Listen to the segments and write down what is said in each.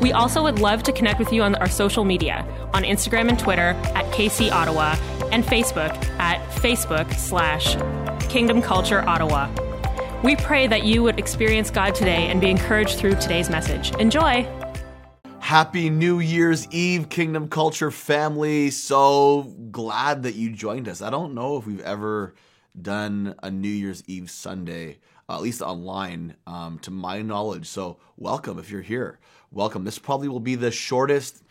We also would love to connect with you on our social media on Instagram and Twitter at KC Ottawa and Facebook at Facebook slash Kingdom Culture Ottawa. We pray that you would experience God today and be encouraged through today's message. Enjoy! Happy New Year's Eve, Kingdom Culture family. So glad that you joined us. I don't know if we've ever done a New Year's Eve Sunday, uh, at least online, um, to my knowledge. So, welcome if you're here welcome. This probably will be the shortest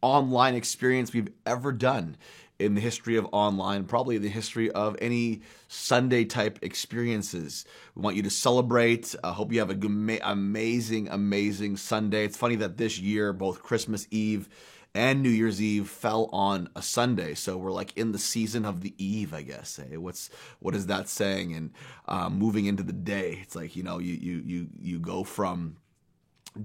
online experience we've ever done in the history of online, probably the history of any Sunday type experiences. We want you to celebrate. I uh, hope you have a good, amazing, amazing Sunday. It's funny that this year, both Christmas Eve and New Year's Eve fell on a Sunday, so we're like in the season of the eve, I guess. Hey, what's what is that saying? And um, moving into the day, it's like you know you you you you go from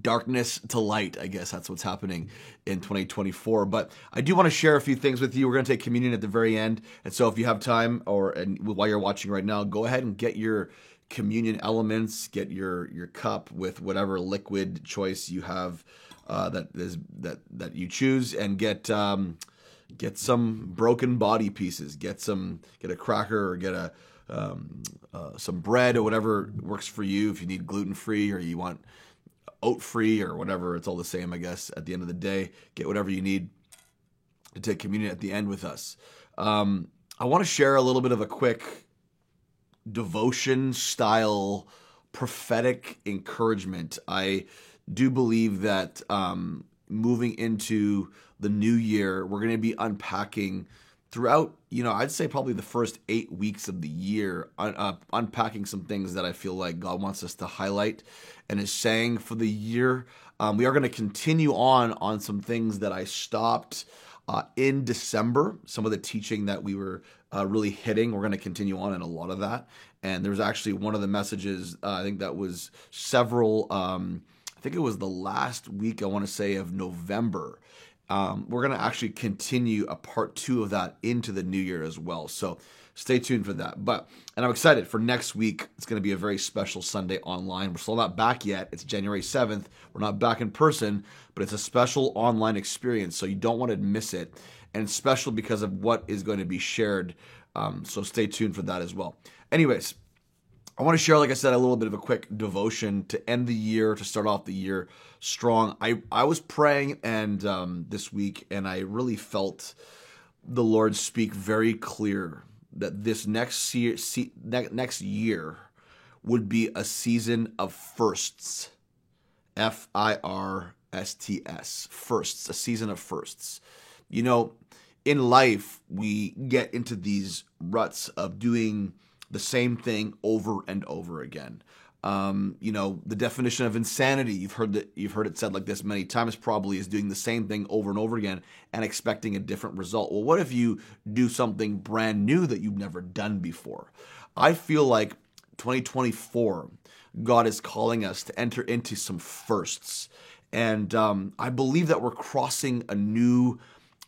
darkness to light. I guess that's what's happening in 2024. But I do want to share a few things with you. We're going to take communion at the very end, and so if you have time, or and while you're watching right now, go ahead and get your communion elements. Get your your cup with whatever liquid choice you have uh, that is that that you choose, and get. Um, get some broken body pieces. Get some, get a cracker or get a um, uh, some bread or whatever works for you. If you need gluten free or you want oat free or whatever. It's all the same, I guess. At the end of the day, get whatever you need to take communion at the end with us. Um, I want to share a little bit of a quick devotion style prophetic encouragement. I do believe that um, moving into the new year, we're going to be unpacking throughout, you know, I'd say probably the first eight weeks of the year, un- uh, unpacking some things that I feel like God wants us to highlight and is saying for the year. Um, we are going to continue on on some things that I stopped uh, in December. Some of the teaching that we were uh, really hitting, we're going to continue on in a lot of that. And there's actually one of the messages, uh, I think that was several, um, I think it was the last week, I want to say, of November um, we're going to actually continue a part two of that into the new year as well. So stay tuned for that. But, and I'm excited for next week. It's going to be a very special Sunday online. We're still not back yet. It's January 7th. We're not back in person, but it's a special online experience. So you don't want to miss it. And special because of what is going to be shared. Um, so stay tuned for that as well. Anyways, I want to share, like I said, a little bit of a quick devotion to end the year, to start off the year strong. I, I was praying and um, this week, and I really felt the Lord speak very clear that this next year, next year would be a season of firsts. F I R S T S. Firsts, a season of firsts. You know, in life, we get into these ruts of doing the same thing over and over again. Um, you know, the definition of insanity, you've heard that you've heard it said like this many times probably is doing the same thing over and over again and expecting a different result. Well, what if you do something brand new that you've never done before? I feel like 2024, God is calling us to enter into some firsts. And um, I believe that we're crossing a new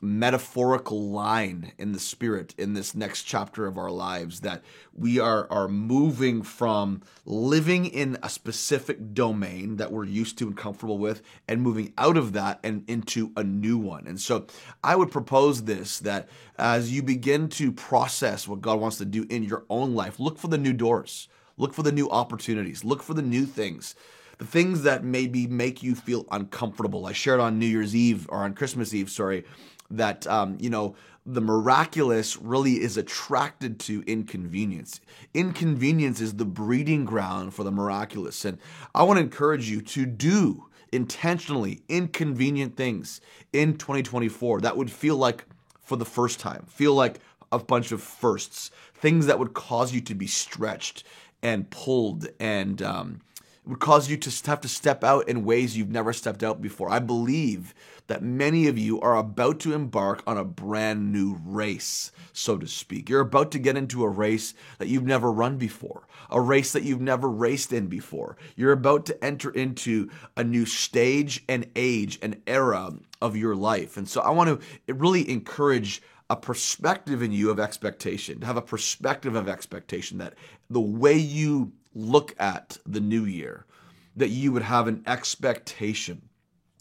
metaphorical line in the spirit in this next chapter of our lives that we are are moving from living in a specific domain that we're used to and comfortable with and moving out of that and into a new one. And so I would propose this that as you begin to process what God wants to do in your own life, look for the new doors, look for the new opportunities, look for the new things the things that maybe make you feel uncomfortable. I shared on New Year's Eve or on Christmas Eve, sorry, that um, you know the miraculous really is attracted to inconvenience. Inconvenience is the breeding ground for the miraculous, and I want to encourage you to do intentionally inconvenient things in 2024 that would feel like for the first time, feel like a bunch of firsts, things that would cause you to be stretched and pulled and um, would cause you to have to step out in ways you've never stepped out before. I believe that many of you are about to embark on a brand new race, so to speak. You're about to get into a race that you've never run before, a race that you've never raced in before. You're about to enter into a new stage and age and era of your life. And so I want to really encourage a perspective in you of expectation, to have a perspective of expectation that the way you look at the new year, that you would have an expectation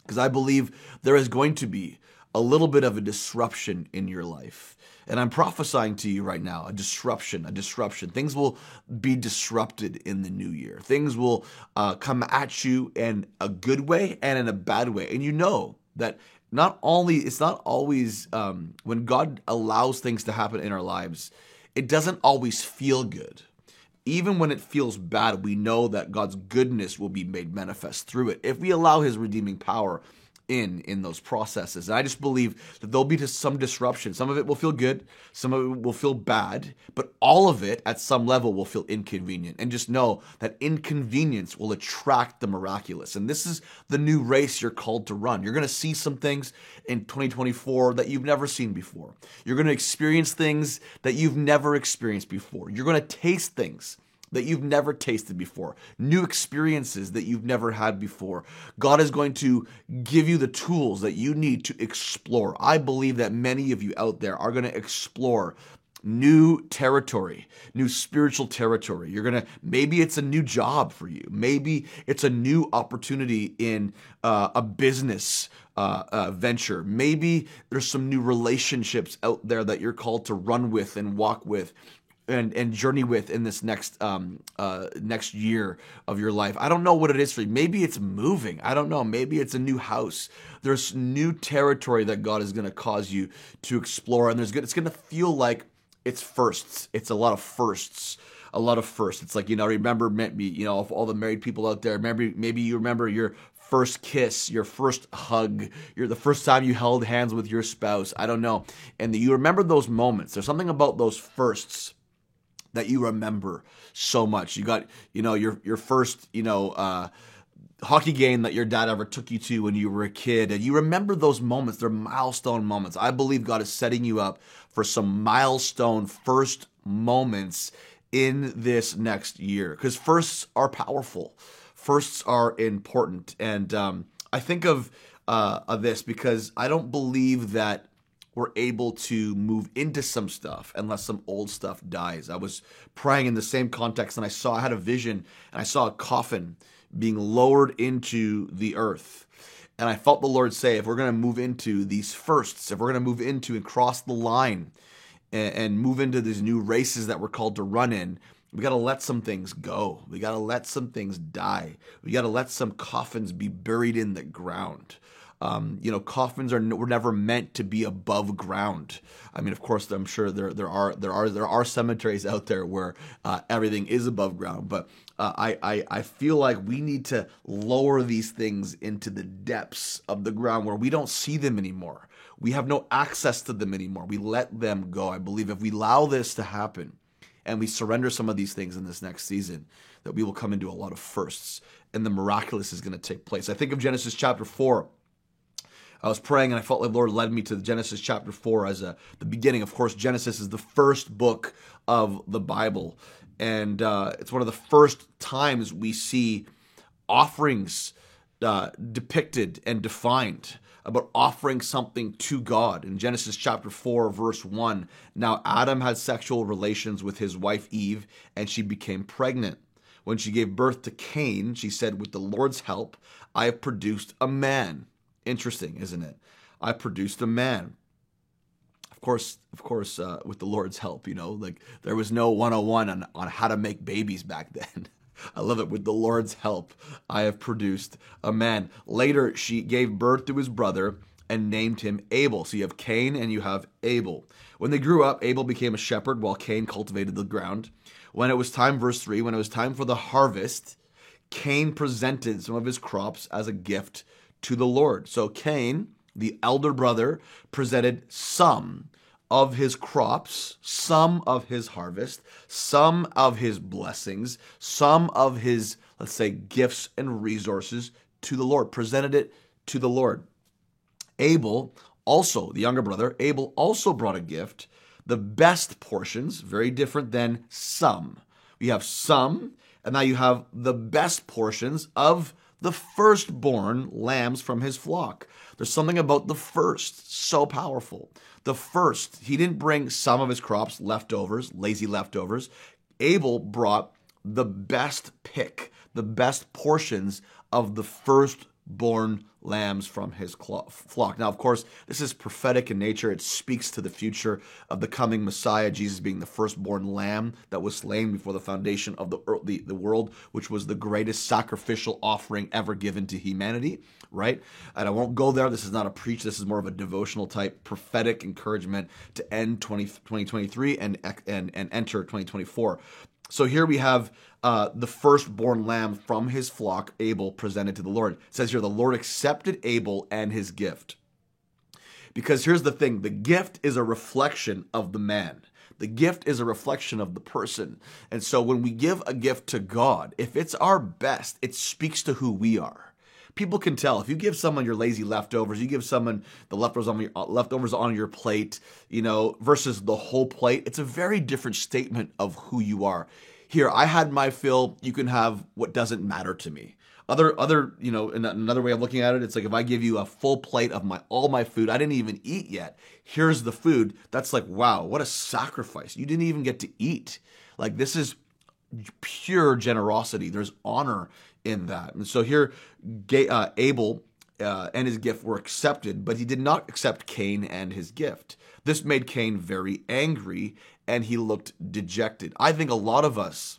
because I believe there is going to be a little bit of a disruption in your life. And I'm prophesying to you right now a disruption, a disruption. Things will be disrupted in the new year. Things will uh, come at you in a good way and in a bad way. And you know that not only, it's not always um, when God allows things to happen in our lives, it doesn't always feel good even when it feels bad, we know that God's goodness will be made manifest through it. If we allow his redeeming power in in those processes. And I just believe that there'll be just some disruption. Some of it will feel good, some of it will feel bad, but all of it at some level will feel inconvenient. And just know that inconvenience will attract the miraculous. And this is the new race you're called to run. You're going to see some things in 2024 that you've never seen before. You're going to experience things that you've never experienced before. You're going to taste things that you've never tasted before, new experiences that you've never had before. God is going to give you the tools that you need to explore. I believe that many of you out there are going to explore new territory, new spiritual territory. You're going to, maybe it's a new job for you. Maybe it's a new opportunity in uh, a business uh, uh, venture. Maybe there's some new relationships out there that you're called to run with and walk with and and journey with in this next um uh next year of your life. I don't know what it is for you. Maybe it's moving. I don't know. Maybe it's a new house. There's new territory that God is going to cause you to explore, and there's good. It's going to feel like it's firsts. It's a lot of firsts. A lot of firsts. It's like you know, remember, maybe you know, all the married people out there. Maybe maybe you remember your first kiss, your first hug, your the first time you held hands with your spouse. I don't know, and you remember those moments. There's something about those firsts that you remember so much. You got, you know, your your first, you know, uh, hockey game that your dad ever took you to when you were a kid, and you remember those moments. They're milestone moments. I believe God is setting you up for some milestone first moments in this next year because firsts are powerful. Firsts are important, and um, I think of uh, of this because I don't believe that we're able to move into some stuff unless some old stuff dies. I was praying in the same context and I saw, I had a vision and I saw a coffin being lowered into the earth. And I felt the Lord say, if we're going to move into these firsts, if we're going to move into and cross the line and, and move into these new races that we're called to run in, we got to let some things go. We got to let some things die. We got to let some coffins be buried in the ground. Um, you know, coffins are were never meant to be above ground. I mean, of course, I'm sure there there are there are there are cemeteries out there where uh, everything is above ground, but uh, I, I I feel like we need to lower these things into the depths of the ground where we don't see them anymore. We have no access to them anymore. We let them go. I believe if we allow this to happen and we surrender some of these things in this next season, that we will come into a lot of firsts and the miraculous is going to take place. I think of Genesis chapter 4 I was praying and I felt like the Lord led me to Genesis chapter 4 as a, the beginning. Of course, Genesis is the first book of the Bible. And uh, it's one of the first times we see offerings uh, depicted and defined about offering something to God. In Genesis chapter 4, verse 1, now Adam had sexual relations with his wife Eve, and she became pregnant. When she gave birth to Cain, she said, With the Lord's help, I have produced a man. Interesting, isn't it? I produced a man. Of course, of course, uh, with the Lord's help, you know, like there was no 101 on, on how to make babies back then. I love it. With the Lord's help, I have produced a man. Later, she gave birth to his brother and named him Abel. So you have Cain and you have Abel. When they grew up, Abel became a shepherd while Cain cultivated the ground. When it was time, verse 3, when it was time for the harvest, Cain presented some of his crops as a gift to the Lord. So Cain, the elder brother, presented some of his crops, some of his harvest, some of his blessings, some of his let's say, gifts and resources to the Lord, presented it to the Lord. Abel also, the younger brother, Abel also brought a gift, the best portions, very different than some. We have some, and now you have the best portions of the firstborn lambs from his flock. There's something about the first so powerful. The first, he didn't bring some of his crops, leftovers, lazy leftovers. Abel brought the best pick, the best portions of the firstborn lambs from his flock. Now, of course, this is prophetic in nature. It speaks to the future of the coming Messiah, Jesus being the firstborn lamb that was slain before the foundation of the, the, the world, which was the greatest sacrificial offering ever given to humanity, right? And I won't go there. This is not a preach. This is more of a devotional type prophetic encouragement to end 20, 2023 and, and, and enter 2024. So here we have uh, the firstborn lamb from his flock, Abel, presented to the Lord. It says here, the Lord accepted Abel and his gift. Because here's the thing the gift is a reflection of the man. The gift is a reflection of the person. And so when we give a gift to God, if it's our best, it speaks to who we are. People can tell if you give someone your lazy leftovers, you give someone the leftovers on your uh, leftovers on your plate, you know, versus the whole plate. It's a very different statement of who you are here I had my fill. You can have what doesn't matter to me. Other other you know another way of looking at it, it's like if I give you a full plate of my all my food, I didn't even eat yet. Here's the food. That's like wow, what a sacrifice. You didn't even get to eat. Like this is pure generosity. There's honor in that. And so here, uh, Abel uh, and his gift were accepted, but he did not accept Cain and his gift. This made Cain very angry and he looked dejected. I think a lot of us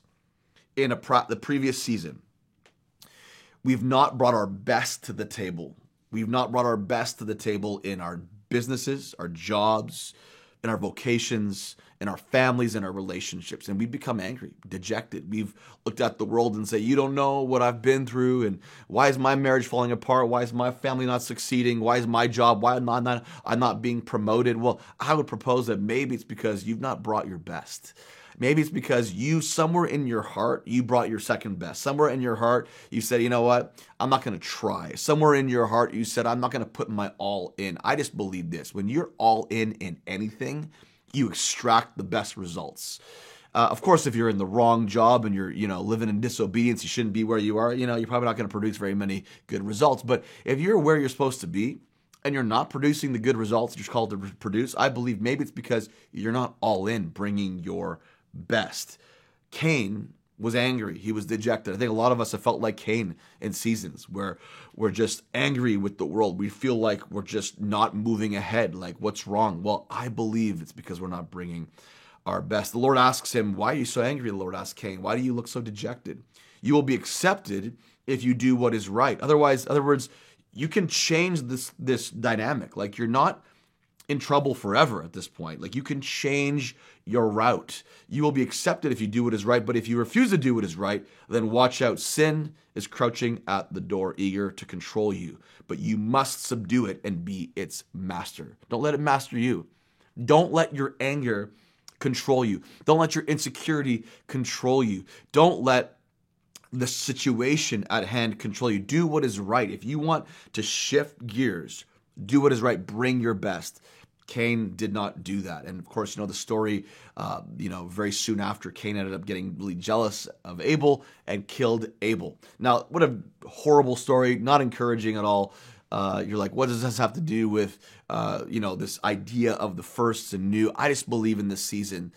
in a pro- the previous season, we've not brought our best to the table. We've not brought our best to the table in our businesses, our jobs, in our vocations, in our families, in our relationships. And we've become angry, dejected. We've looked at the world and say, You don't know what I've been through. And why is my marriage falling apart? Why is my family not succeeding? Why is my job? Why am I not, I'm not being promoted? Well, I would propose that maybe it's because you've not brought your best. Maybe it's because you, somewhere in your heart, you brought your second best. Somewhere in your heart, you said, you know what? I'm not going to try. Somewhere in your heart, you said, I'm not going to put my all in. I just believe this. When you're all in in anything, you extract the best results. Uh, of course, if you're in the wrong job and you're, you know, living in disobedience, you shouldn't be where you are. You know, you're probably not going to produce very many good results. But if you're where you're supposed to be and you're not producing the good results you're called to produce, I believe maybe it's because you're not all in bringing your best. Cain was angry. He was dejected. I think a lot of us have felt like Cain in seasons where we're just angry with the world. We feel like we're just not moving ahead. Like, what's wrong? Well, I believe it's because we're not bringing our best. The Lord asks him, Why are you so angry? The Lord asks Cain, Why do you look so dejected? You will be accepted if you do what is right. Otherwise, other words, you can change this this dynamic. Like you're not in trouble forever at this point. Like you can change your route. You will be accepted if you do what is right, but if you refuse to do what is right, then watch out. Sin is crouching at the door, eager to control you, but you must subdue it and be its master. Don't let it master you. Don't let your anger control you. Don't let your insecurity control you. Don't let the situation at hand control you. Do what is right. If you want to shift gears, do what is right. Bring your best. Cain did not do that. And of course, you know the story. Uh, you know, very soon after, Cain ended up getting really jealous of Abel and killed Abel. Now, what a horrible story! Not encouraging at all. Uh, you're like, what does this have to do with, uh, you know, this idea of the first and new? I just believe in this season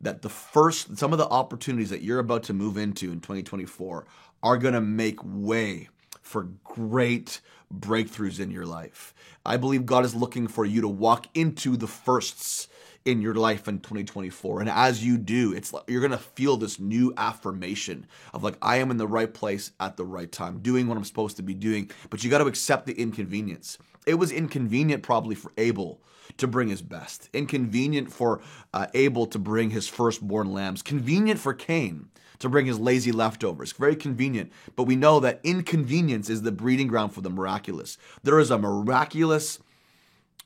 that the first, some of the opportunities that you're about to move into in 2024 are going to make way for great breakthroughs in your life. I believe God is looking for you to walk into the firsts in your life in 2024 and as you do it's like you're going to feel this new affirmation of like I am in the right place at the right time doing what I'm supposed to be doing. But you got to accept the inconvenience. It was inconvenient probably for Abel to bring his best inconvenient for uh, Abel to bring his firstborn lambs convenient for Cain to bring his lazy leftovers. Very convenient. But we know that inconvenience is the breeding ground for the miraculous. There is a miraculous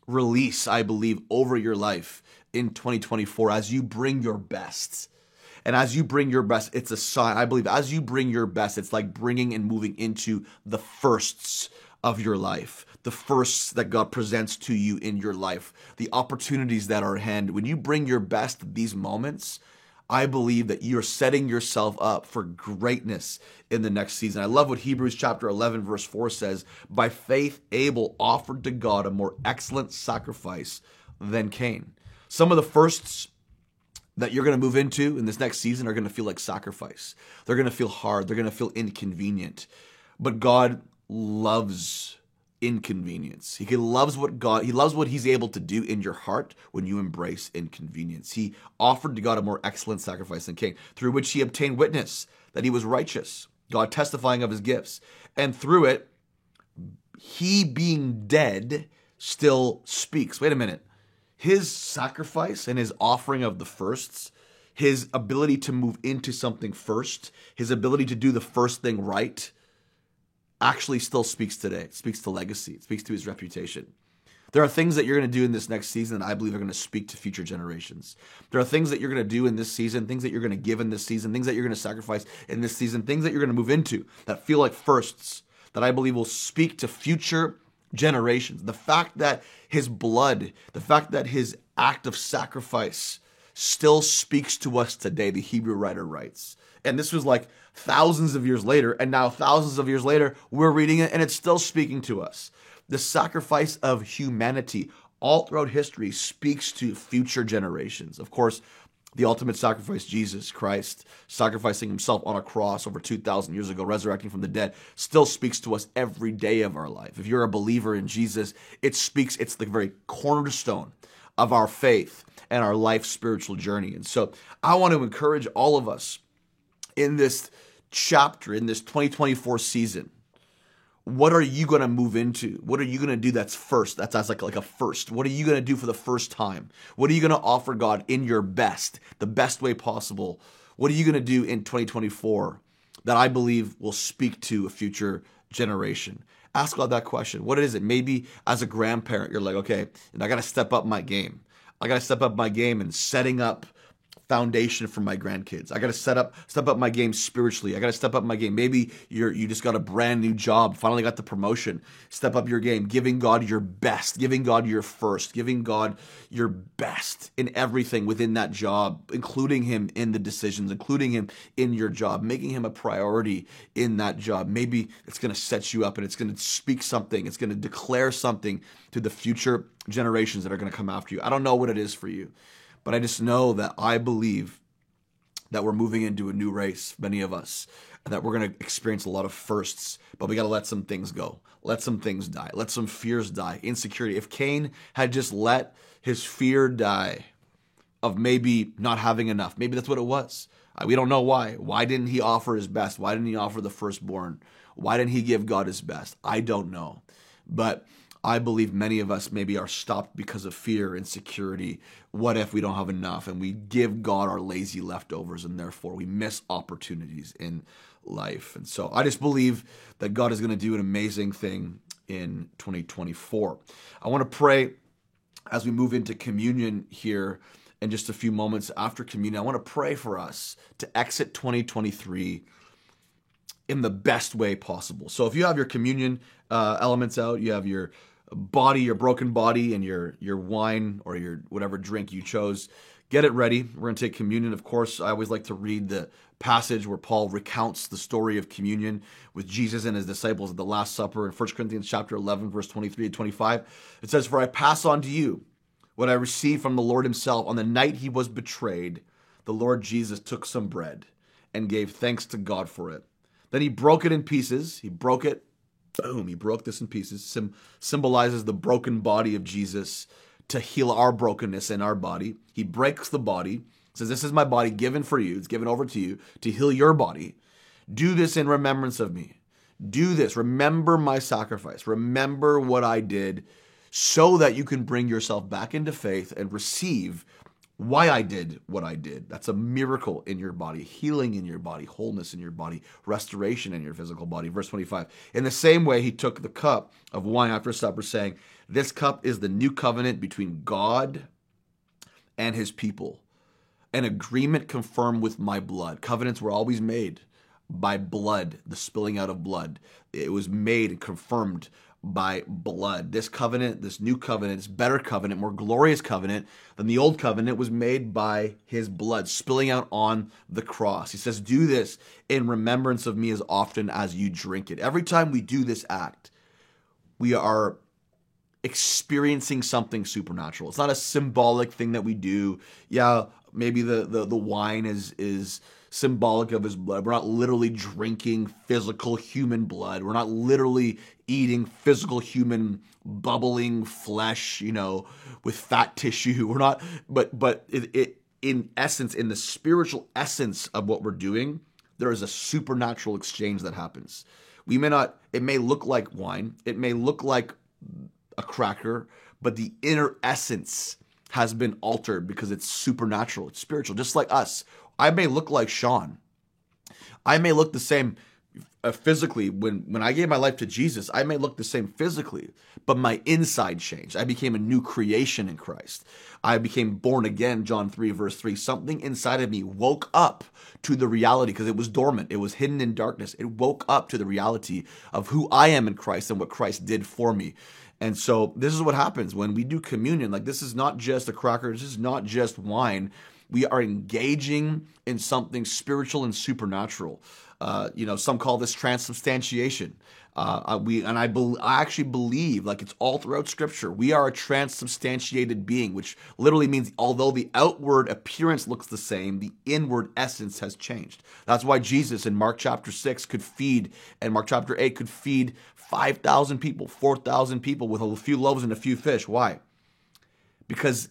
release, I believe, over your life in 2024 as you bring your best. And as you bring your best, it's a sign. I believe as you bring your best, it's like bringing and moving into the firsts of your life, the firsts that God presents to you in your life, the opportunities that are at hand. When you bring your best these moments, I believe that you're setting yourself up for greatness in the next season. I love what Hebrews chapter 11, verse 4 says By faith, Abel offered to God a more excellent sacrifice than Cain. Some of the firsts that you're going to move into in this next season are going to feel like sacrifice. They're going to feel hard. They're going to feel inconvenient. But God loves inconvenience. He loves what God he loves what he's able to do in your heart when you embrace inconvenience. He offered to God a more excellent sacrifice than Cain, through which he obtained witness that he was righteous, God testifying of his gifts. And through it, he being dead still speaks. Wait a minute. His sacrifice and his offering of the firsts, his ability to move into something first, his ability to do the first thing right, actually still speaks today. It speaks to legacy. It speaks to his reputation. There are things that you're going to do in this next season that I believe are going to speak to future generations. There are things that you're going to do in this season, things that you're going to give in this season, things that you're going to sacrifice in this season, things that you're going to move into that feel like firsts that I believe will speak to future generations. The fact that his blood, the fact that his act of sacrifice still speaks to us today, the Hebrew writer writes. And this was like thousands of years later. And now, thousands of years later, we're reading it and it's still speaking to us. The sacrifice of humanity all throughout history speaks to future generations. Of course, the ultimate sacrifice, Jesus Christ, sacrificing himself on a cross over 2,000 years ago, resurrecting from the dead, still speaks to us every day of our life. If you're a believer in Jesus, it speaks, it's the very cornerstone of our faith and our life spiritual journey. And so I want to encourage all of us in this chapter, in this 2024 season, what are you going to move into? What are you going to do that's first? That's, that's like, like a first. What are you going to do for the first time? What are you going to offer God in your best, the best way possible? What are you going to do in 2024 that I believe will speak to a future generation? Ask God that question. What is it? Maybe as a grandparent, you're like, okay, I got to step up my game. I got to step up my game and setting up foundation for my grandkids. I got to set up step up my game spiritually. I got to step up my game. Maybe you're you just got a brand new job, finally got the promotion. Step up your game, giving God your best, giving God your first, giving God your best in everything within that job, including him in the decisions, including him in your job, making him a priority in that job. Maybe it's going to set you up and it's going to speak something. It's going to declare something to the future generations that are going to come after you. I don't know what it is for you. But I just know that I believe that we're moving into a new race, many of us, and that we're going to experience a lot of firsts, but we got to let some things go. Let some things die. Let some fears die. Insecurity. If Cain had just let his fear die of maybe not having enough, maybe that's what it was. Uh, we don't know why. Why didn't he offer his best? Why didn't he offer the firstborn? Why didn't he give God his best? I don't know. But I believe many of us maybe are stopped because of fear, and insecurity. What if we don't have enough? And we give God our lazy leftovers, and therefore we miss opportunities in life. And so I just believe that God is going to do an amazing thing in 2024. I want to pray as we move into communion here in just a few moments after communion. I want to pray for us to exit 2023 in the best way possible. So if you have your communion uh, elements out, you have your body, your broken body, and your your wine or your whatever drink you chose. Get it ready. We're going to take communion. Of course, I always like to read the passage where Paul recounts the story of communion with Jesus and his disciples at the Last Supper in 1 Corinthians chapter 11, verse 23 to 25. It says, For I pass on to you what I received from the Lord himself. On the night he was betrayed, the Lord Jesus took some bread and gave thanks to God for it. Then he broke it in pieces. He broke it boom, he broke this in pieces. Sim- symbolizes the broken body of Jesus to heal our brokenness in our body. He breaks the body, says, This is my body given for you. It's given over to you to heal your body. Do this in remembrance of me. Do this. Remember my sacrifice. Remember what I did so that you can bring yourself back into faith and receive why I did what I did. That's a miracle in your body, healing in your body, wholeness in your body, restoration in your physical body. Verse 25. In the same way, he took the cup of wine after supper, saying, This cup is the new covenant between God and his people. an agreement confirmed with my blood. Covenants were always made by blood, the spilling out of blood. It was made and confirmed by blood. This covenant, this new covenant, this better covenant, more glorious covenant than the old covenant was made by his blood spilling out on the cross. He says, Do this in remembrance of me as often as you drink it. Every time we do this act, we are experiencing something supernatural. It's not a symbolic thing that we do. Yeah, maybe the the, the wine is is symbolic of his blood. We're not literally drinking physical human blood. We're not literally eating physical human bubbling flesh, you know, with fat tissue. We're not, but but it, it in essence, in the spiritual essence of what we're doing, there is a supernatural exchange that happens. We may not, it may look like wine, it may look like a cracker, but the inner essence has been altered because it's supernatural, it's spiritual, just like us. I may look like Sean. I may look the same uh, physically when when I gave my life to Jesus. I may look the same physically, but my inside changed. I became a new creation in Christ. I became born again. John three verse three. Something inside of me woke up to the reality because it was dormant. It was hidden in darkness. It woke up to the reality of who I am in Christ and what Christ did for me. And so this is what happens when we do communion. Like this is not just a cracker. This is not just wine we are engaging in something spiritual and supernatural. Uh, you know, some call this transubstantiation. Uh, we and I, be, I actually believe, like it's all throughout Scripture, we are a transubstantiated being, which literally means although the outward appearance looks the same, the inward essence has changed. That's why Jesus in Mark chapter six could feed, and Mark chapter eight could feed five thousand people, four thousand people with a few loaves and a few fish. Why? Because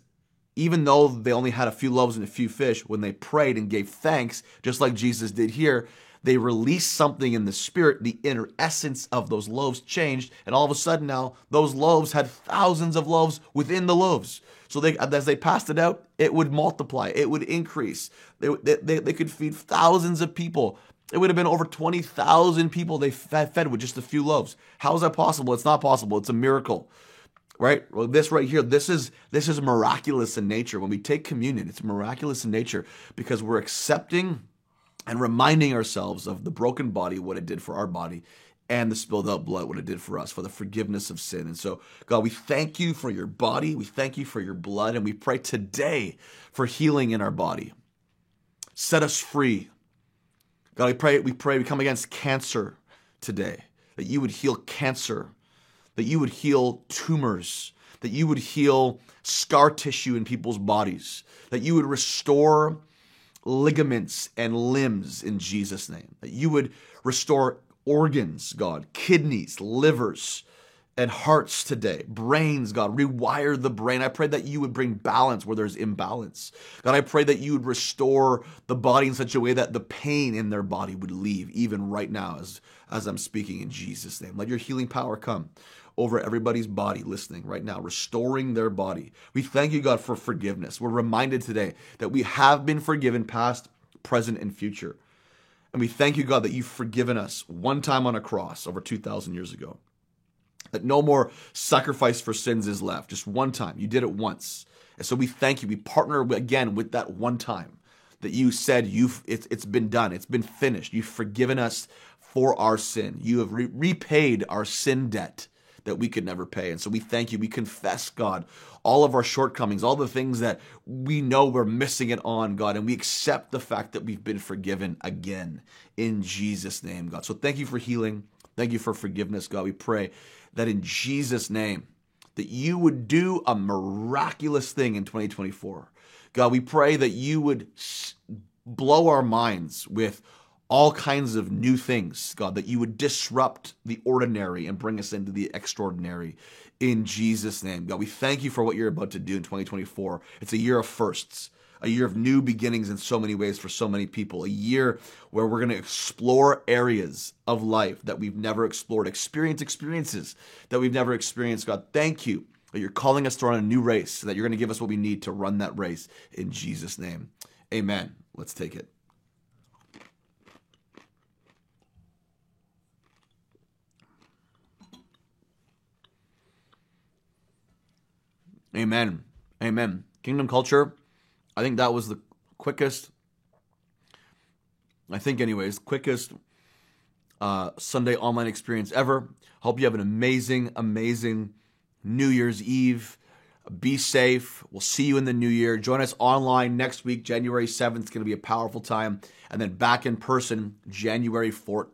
even though they only had a few loaves and a few fish, when they prayed and gave thanks, just like Jesus did here, they released something in the spirit. The inner essence of those loaves changed, and all of a sudden now those loaves had thousands of loaves within the loaves. So they, as they passed it out, it would multiply, it would increase. They, they, they could feed thousands of people. It would have been over 20,000 people they fed with just a few loaves. How is that possible? It's not possible. It's a miracle right? Well, this right here, this is this is miraculous in nature. When we take communion, it's miraculous in nature because we're accepting and reminding ourselves of the broken body, what it did for our body, and the spilled out blood, what it did for us, for the forgiveness of sin. And so, God, we thank you for your body. We thank you for your blood. And we pray today for healing in our body. Set us free. God, we pray, we pray, we come against cancer today, that you would heal cancer that you would heal tumors, that you would heal scar tissue in people's bodies, that you would restore ligaments and limbs in Jesus' name, that you would restore organs, God, kidneys, livers, and hearts today, brains, God, rewire the brain. I pray that you would bring balance where there's imbalance. God, I pray that you would restore the body in such a way that the pain in their body would leave, even right now as, as I'm speaking in Jesus' name. Let your healing power come over everybody's body listening right now, restoring their body. We thank you, God, for forgiveness. We're reminded today that we have been forgiven past, present, and future. And we thank you, God, that you've forgiven us one time on a cross over 2,000 years ago. That no more sacrifice for sins is left, just one time. You did it once. And so we thank you. We partner again with that one time that you said you've it's, it's been done. It's been finished. You've forgiven us for our sin. You have re- repaid our sin debt that we could never pay. And so we thank you. We confess, God, all of our shortcomings, all the things that we know we're missing it on, God, and we accept the fact that we've been forgiven again in Jesus' name, God. So thank you for healing. Thank you for forgiveness, God. We pray that in Jesus' name, that you would do a miraculous thing in 2024. God, we pray that you would blow our minds with all kinds of new things, God, that you would disrupt the ordinary and bring us into the extraordinary in Jesus' name. God, we thank you for what you're about to do in 2024. It's a year of firsts, a year of new beginnings in so many ways for so many people, a year where we're going to explore areas of life that we've never explored, experience experiences that we've never experienced. God, thank you that you're calling us to run a new race, that you're going to give us what we need to run that race in Jesus' name. Amen. Let's take it. Amen. Amen. Kingdom culture, I think that was the quickest, I think, anyways, quickest uh, Sunday online experience ever. Hope you have an amazing, amazing New Year's Eve. Be safe. We'll see you in the new year. Join us online next week, January 7th. It's going to be a powerful time. And then back in person, January 14th.